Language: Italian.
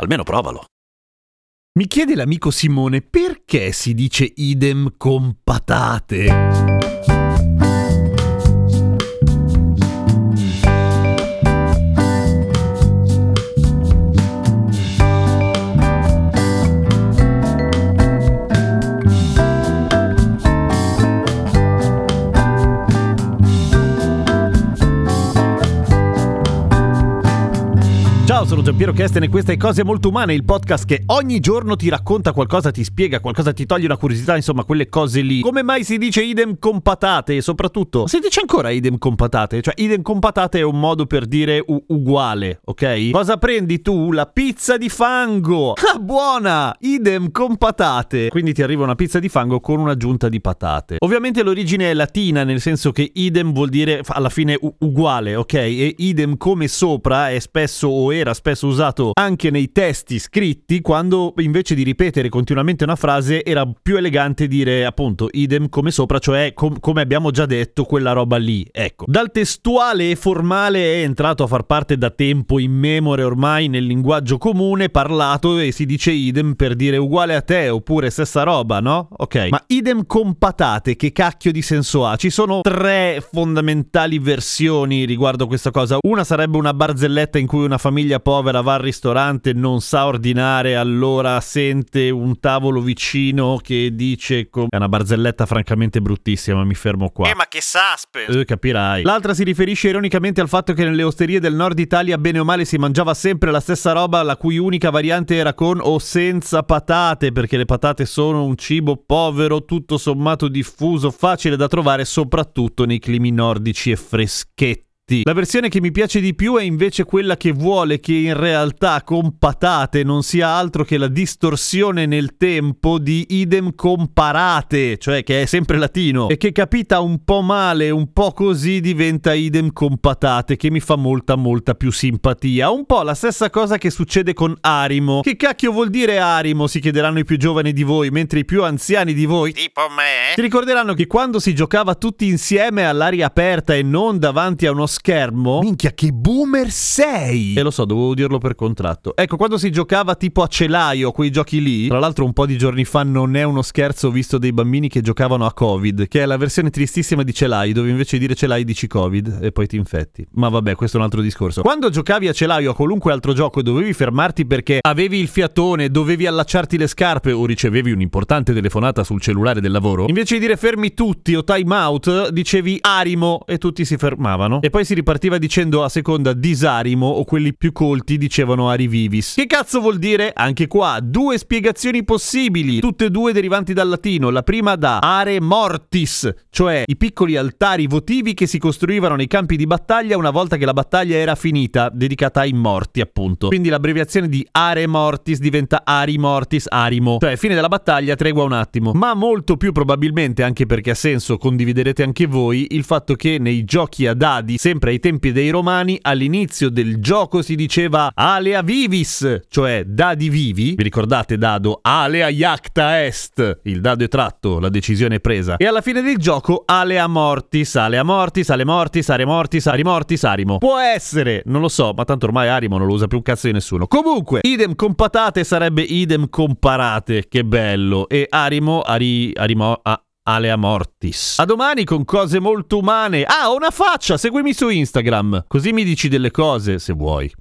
Almeno provalo. Mi chiede l'amico Simone perché si dice idem con patate. Sono Giampiero Kesten e questa è Cose Molto Umane, il podcast che ogni giorno ti racconta qualcosa, ti spiega qualcosa, ti toglie una curiosità, insomma, quelle cose lì. Come mai si dice idem con patate? E soprattutto, si dice ancora idem con patate? Cioè, idem con patate è un modo per dire u- uguale, ok? Cosa prendi tu? La pizza di fango! Ah, buona! Idem con patate! Quindi ti arriva una pizza di fango con un'aggiunta di patate. Ovviamente l'origine è latina, nel senso che idem vuol dire alla fine u- uguale, ok? E idem come sopra è spesso o era spesso usato anche nei testi scritti, quando invece di ripetere continuamente una frase era più elegante dire appunto idem come sopra, cioè com- come abbiamo già detto quella roba lì. Ecco, dal testuale e formale è entrato a far parte da tempo immemore ormai nel linguaggio comune parlato e si dice idem per dire uguale a te oppure stessa roba, no? Ok, ma idem con patate, che cacchio di senso ha? Ci sono tre fondamentali versioni riguardo questa cosa. Una sarebbe una barzelletta in cui una famiglia povera va al ristorante, non sa ordinare, allora sente un tavolo vicino che dice... com- È una barzelletta francamente bruttissima, mi fermo qua. Eh, ma che suspense! Eh, capirai. L'altra si riferisce ironicamente al fatto che nelle osterie del nord Italia, bene o male, si mangiava sempre la stessa roba, la cui unica variante era con o senza patate, perché le patate sono un cibo povero, tutto sommato diffuso, facile da trovare soprattutto nei climi nordici e freschetti. La versione che mi piace di più è invece quella che vuole che in realtà con patate non sia altro che la distorsione nel tempo di idem comparate, cioè che è sempre latino, e che capita un po' male, un po' così diventa idem con patate, che mi fa molta molta più simpatia. Un po' la stessa cosa che succede con Arimo. Che cacchio vuol dire Arimo? Si chiederanno i più giovani di voi, mentre i più anziani di voi Tipo me? ti ricorderanno che quando si giocava tutti insieme all'aria aperta e non davanti a uno schermo? Minchia, che boomer sei! E lo so, dovevo dirlo per contratto. Ecco, quando si giocava tipo a celaio, quei giochi lì, tra l'altro un po' di giorni fa non è uno scherzo ho visto dei bambini che giocavano a Covid, che è la versione tristissima di celai, dove invece di dire celai dici Covid e poi ti infetti. Ma vabbè, questo è un altro discorso. Quando giocavi a celaio o a qualunque altro gioco e dovevi fermarti perché avevi il fiatone, dovevi allacciarti le scarpe o ricevevi un'importante telefonata sul cellulare del lavoro, invece di dire fermi tutti o time out, dicevi arimo e tutti si fermavano. E poi si ripartiva dicendo a seconda disarimo o quelli più colti dicevano arivivis. Che cazzo vuol dire? Anche qua, due spiegazioni possibili, tutte e due derivanti dal latino. La prima da are mortis, cioè i piccoli altari votivi che si costruivano nei campi di battaglia una volta che la battaglia era finita, dedicata ai morti appunto. Quindi l'abbreviazione di are mortis diventa ari mortis arimo, cioè fine della battaglia, tregua un attimo. Ma molto più probabilmente, anche perché ha senso, condividerete anche voi, il fatto che nei giochi a dadi, sempre ai tempi dei romani, all'inizio del gioco si diceva alea vivis, cioè dadi vivi. Vi ricordate dado? Alea iacta est. Il dado è tratto, la decisione è presa. E alla fine del gioco alea mortis, alea mortis, ale mortis, are mortis, ari mortis, arimo. Può essere, non lo so, ma tanto ormai arimo non lo usa più un cazzo di nessuno. Comunque, idem con patate sarebbe idem comparate, che bello. E arimo, ari, arimo, a, Alea Mortis. A domani con cose molto umane. Ah, ho una faccia, seguimi su Instagram. Così mi dici delle cose se vuoi.